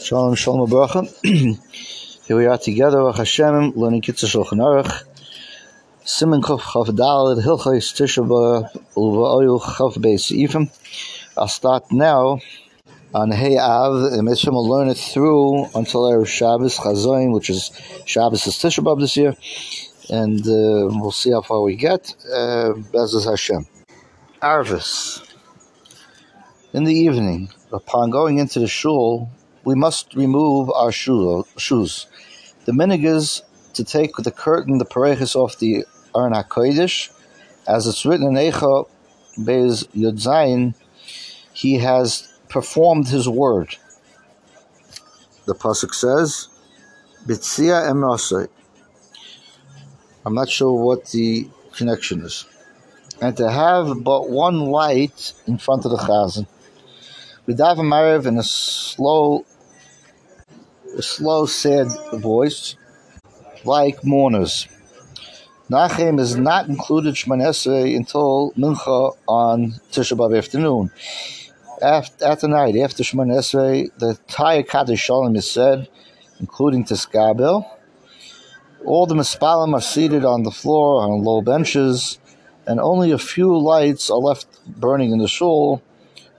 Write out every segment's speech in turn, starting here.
Shalom, shalom, bracha. Here we are together, Baruch Hashem, learning Kitzur Shulchan Aruch. Simon Chof Chav Daled, Hilchais Tisha Ulva Chav Beis Yifim. I'll start now on Hey Av, and Mitzvah will learn it through until Erev Shabbos, Chazoim, which is Shabbos is Tisha B'Av this year, and uh, we'll see how far we get. Uh, Bezos Hashem. Arvis. In the evening, upon going into the shul, we must remove our shoes. The minig is to take the curtain, the pareches off the Aron HaKodesh, as it's written in Eicha Beis Yud he has performed his word. The pasuk says, "Bitzia emrasei." I'm not sure what the connection is, and to have but one light in front of the chazan. We dive a in a slow a slow, sad voice, like mourners. Nachem is not included Shmanesre until Mincha on Tisha B'Av afternoon. After, after night, after Shmanesre, the entire Kaddish Shalom is said, including Tiskabel. All the Mispalim are seated on the floor on low benches, and only a few lights are left burning in the shul,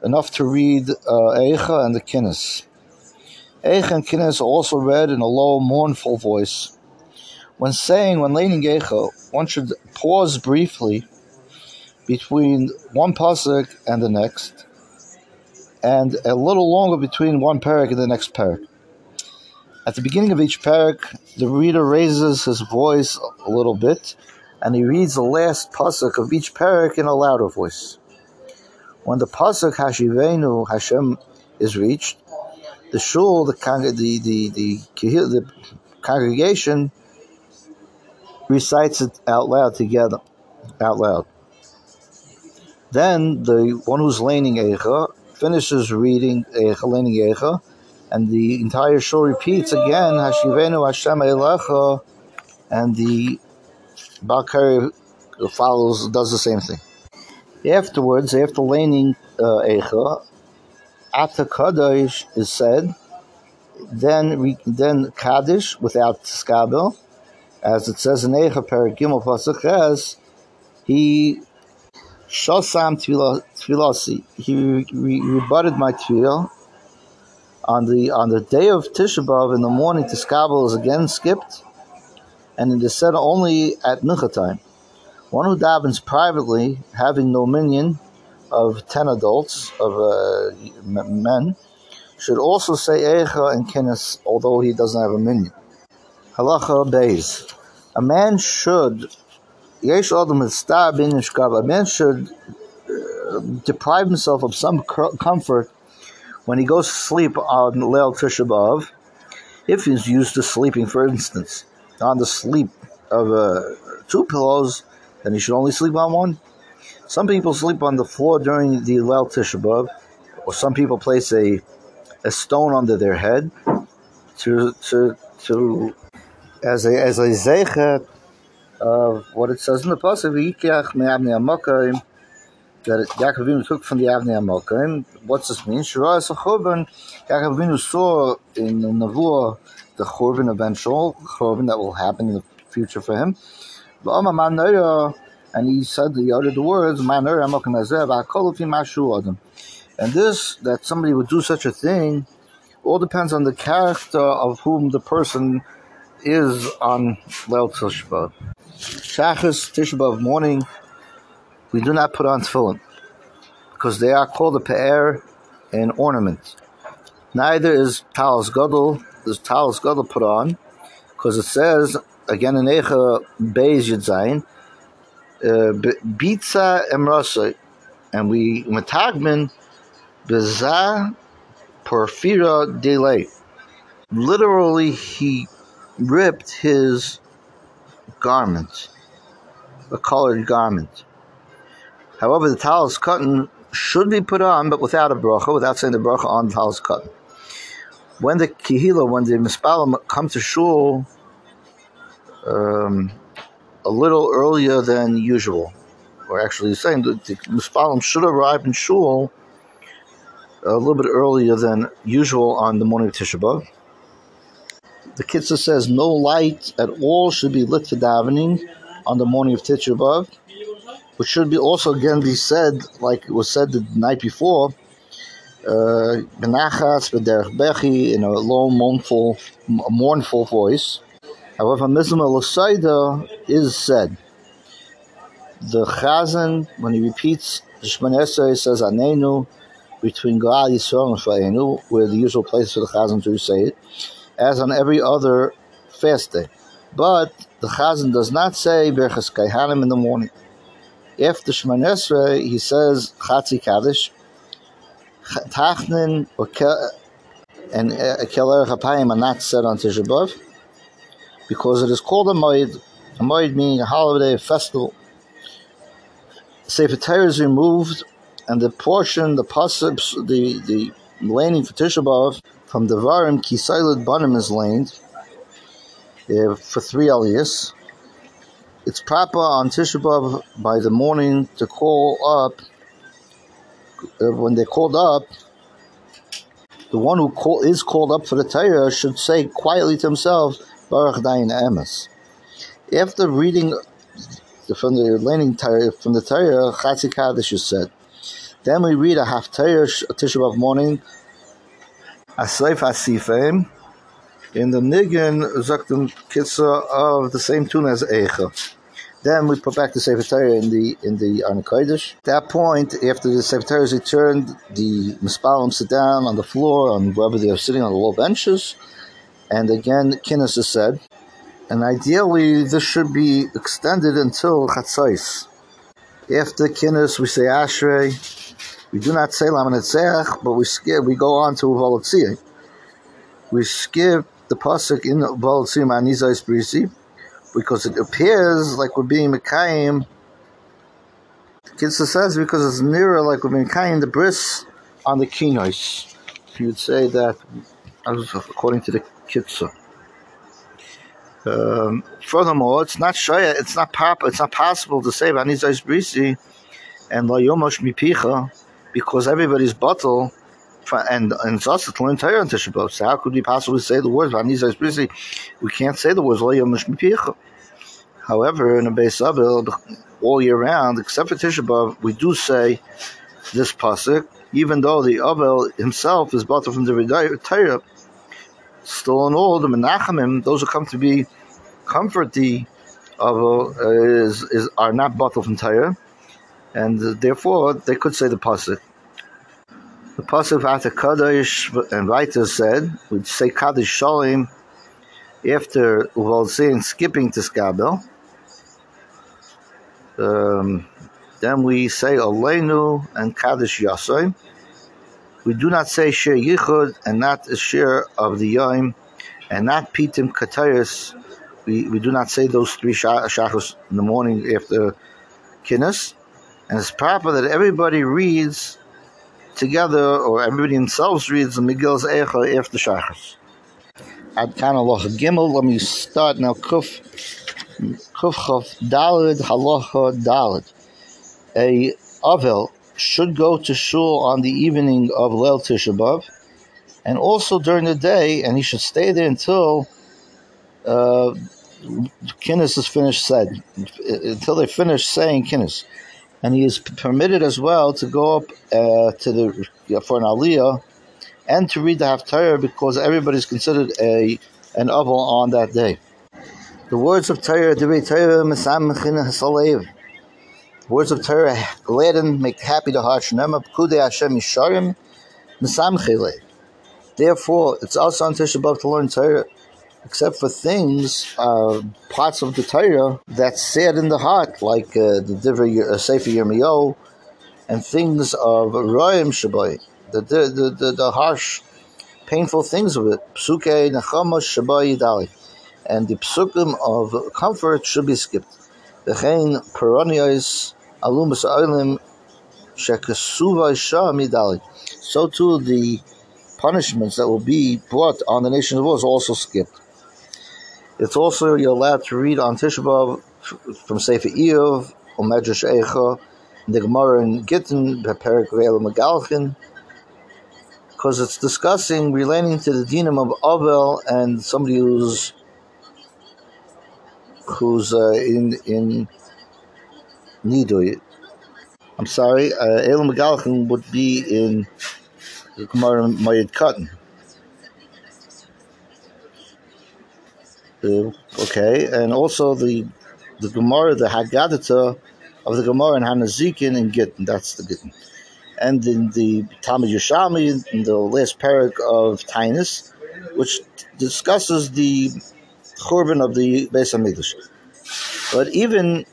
enough to read uh, Eicha and the Kinnis. Eich and Kinnis also read in a low, mournful voice. When saying, when leaning Eicha, one should pause briefly between one pasuk and the next, and a little longer between one parak and the next parak. At the beginning of each parak, the reader raises his voice a little bit, and he reads the last pasuk of each parak in a louder voice. When the pasuk Hashivenu Hashem is reached, the shul, the the the the, the congregation recites it out loud together, out loud. Then the one who's laning Eicha finishes reading Eicha, laning Eicha, and the entire shul repeats again, Hashivenu Hashem Eilecha, and the Baal Korei follows, does the same thing. Afterwards, after laning uh, Eicha, after Kaddish is said, then we, then Kaddish without Skabel, as it says in Eicha Paragimel Pasuk he Shosam Tfilasi, he re- rebutted my tefillah. On the on the day of Tisha B'av in the morning, Tiskabel is again skipped, and it is said only at Mincha time. One who davens privately, having no minyan, of 10 adults, of uh, men, should also say Eicha and Kinnis, although he doesn't have a minyan. Halacha Beis. A man should, Yesh Adam a man should uh, deprive himself of some comfort when he goes to sleep on Leil Tisha B'Av, if he's used to sleeping, for instance, on the sleep of uh, two pillows, then he should only sleep on one. Some people sleep on the floor during the Leil Tisha B'Av, or some people place a a stone under their head to to to as a as a zeichet of what it says in the pasuk Yikach me'avnei amokim that Yaakov Avinu took from the Avnei Amokim. What's this mean? Shira is a churban. Yaakov Avinu saw in the Navua the churban eventual churban that will happen in the future for him. And he said, he uttered the words, and this, that somebody would do such a thing, all depends on the character of whom the person is on Leil Tishbav. Shachas Tishbav morning, we do not put on tefillin because they are called a pe'er, an ornament. Neither is talis gadol, is talis gadol put on because it says, again in Eicha Beis Yud uh, Bitza Emrasa, and we Matagman Beza Porfira Delay. Literally, he ripped his garment, a colored garment. However, the talis cotton should be put on, but without a bracha, without saying the bracha on the talis cotton. When the kihila, when the mispalim come to shul, um, a little earlier than usual. We're actually saying that the Mispalim should arrive in Shul a little bit earlier than usual on the morning of Tisha B'av. The Kitzur says no light at all should be lit for davening on the morning of Tisha B'av, which should be also again be said like it was said the night before. Uh, Benachas bechi in a low, mournful, mournful voice. However, Mizma Lasaida is said. The Chazan, when he repeats the Shemon Esrei Anenu between God Yisrael and Shayenu, where the usual place for the Chazan to say it, as on every other fast day. But the Chazan does not say Berchas Kaihanim in the morning. After Shemon Esrei, he says Chatzi Kaddish, Tachnin and Keler Chapayim are not said on Tisha B'Av because it is called a Moed, a Moed meaning a holiday, a festival. Sefer Torah is removed, and the portion, the pasuk, the the laning for Tisha B'av from the Varim Kisailut Banim is laned uh, for three aliyahs. It's proper on Tisha B'av by the morning to call up. Uh, when they're called up, the one who call, is called up for the Torah should say quietly to himself, Baruch Dayan Emes. After reading from the learning from the Torah, Chatzi Kaddish is said. Then we read a half Torah, Tisha B'av morning, Asleif Asifim, in the Nigan Zaktim Kitzah of the same tune as Eicha. Then we put back the Sefer Torah in the in the Kodesh. At that point, after the Sefer Torah is returned, the Mispalim sit down on the floor, on wherever they are sitting on the low benches, and again, Kinnis is said. And ideally, this should be extended until Chatzais. After Kinnis, we say Ashrei. We do not say Lamanetzeach, but we skip. We go on to Volotziyah. We skip the pasuk in Volotziyah Anizais Brisi because it appears like we're being Mekayim. Kitzur says because it's nearer like we're being Mekayim the bris on the Kinois. You would say that according to the Kitzur. Um, furthermore, it's not shaya, it's not pop, it's not possible to say Vanizais Brisi and Lo Yomosh Mipicha because everybody's bottle and and it's also to learn Torah on Tisha B'av. So how could we possibly say the words Vanizais Brisi? We can't say the words Lo Yomosh Mipicha. However, in a base of all year round, except for Tisha B'av, we do say this pasuk, even though the Avel himself is bottled from the Torah. Still in all, the Menachamim, those who come to be comfort the Avel, uh, is, is, are not bottled from Torah, and therefore they could say the pasuk. The pasuk after Kaddish and Vita said, we'd say Kaddish Shalim after Uval saying skipping to Skabel. Um, then we say Aleinu and Kaddish Yasai. We do not say Shir Yichud and not a share of the Yom and not Pitim Katayas. We, we do not say those three shachos in the morning after Kinnis. And it's proper that everybody reads together or everybody themselves reads the Megillah's Eicha after shachos. Ad Kan Gimel, let me start now. Kuf Kuf Chav Dalid Halacha Dalid. A Avel should go to shul on the evening of Leil Tisha B'av, and also during the day, and he should stay there until uh, Kinnis is finished said, until they finish saying Kinnis. And he is permitted as well to go up uh, to the for an aliyah and to read the Haftarah because everybody is considered a an aval on that day. The words of Torah, Divrei Torah, Mesam Hasalev. Words of Torah gladden, make happy the heart. Therefore, it's also on Tisha B'av to learn Torah, except for things, uh, parts of the Torah that's sad in the heart, like uh, the Divrei uh, Sefer Yirmiyahu, and things of Royim Shabbai, the, the, the, the, harsh, painful things of it. Psuke Nechama Shabbai Yidali and the psukim of comfort should be skipped. V'chein peronios alumas olim shekasuva shah midali. So too the punishments that will be brought on the nation of Israel is also skipped. It's also you're allowed to read on Tisha B'av from Sefer Eov or Medrash Eicha, the Gemara in Gittin, Perik Megalchin, because it's discussing relating to the dinam of Avel and somebody who's who's uh, in in Nidui. I'm sorry, uh, Elam would be in the Gemara Mayid Cotton. Uh, okay, and also the the Gemara, the Haggadah of the Gemara in Hanazikin and Gittin. That's the Gittin. And in the Talmud Yerushalmi, in the last parak of Tainus, which discusses the Churban of the Beis Hamikdash. But even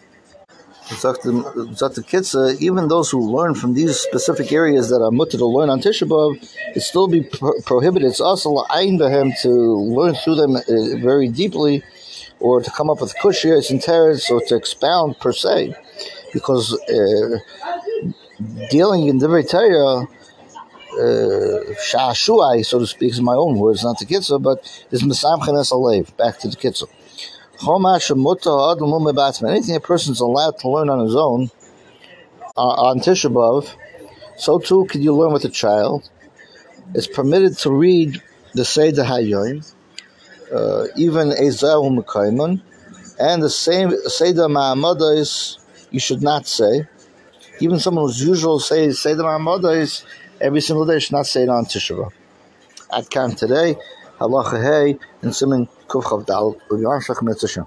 Kitza, even those who learn from these specific areas that are mutter to learn on Tishabov, it still be pro- prohibited. It's also ayin behem to learn through them uh, very deeply, or to come up with kushiyas and teretz, or to expound per se, because uh, dealing in the Torah, uh, so to speak, is my own words, not the Kitzur, but is Mesamchenes Alev, back to the Kitzur. Anything a person's allowed to learn on his own, uh, on Tisha B'Av, so too can you learn with a child. It's permitted to read the Seder Hayyim, uh, even Ezahu Mekayman, and the same Seder Ma'amadah you should not say. Even someone who's usual say Seder Ma'amadah every single day should not say it on Tisha B'Av. At Kan today, Halacha Hey, and Simon Kuf Chavdal, Uvyam Shach Mitzvah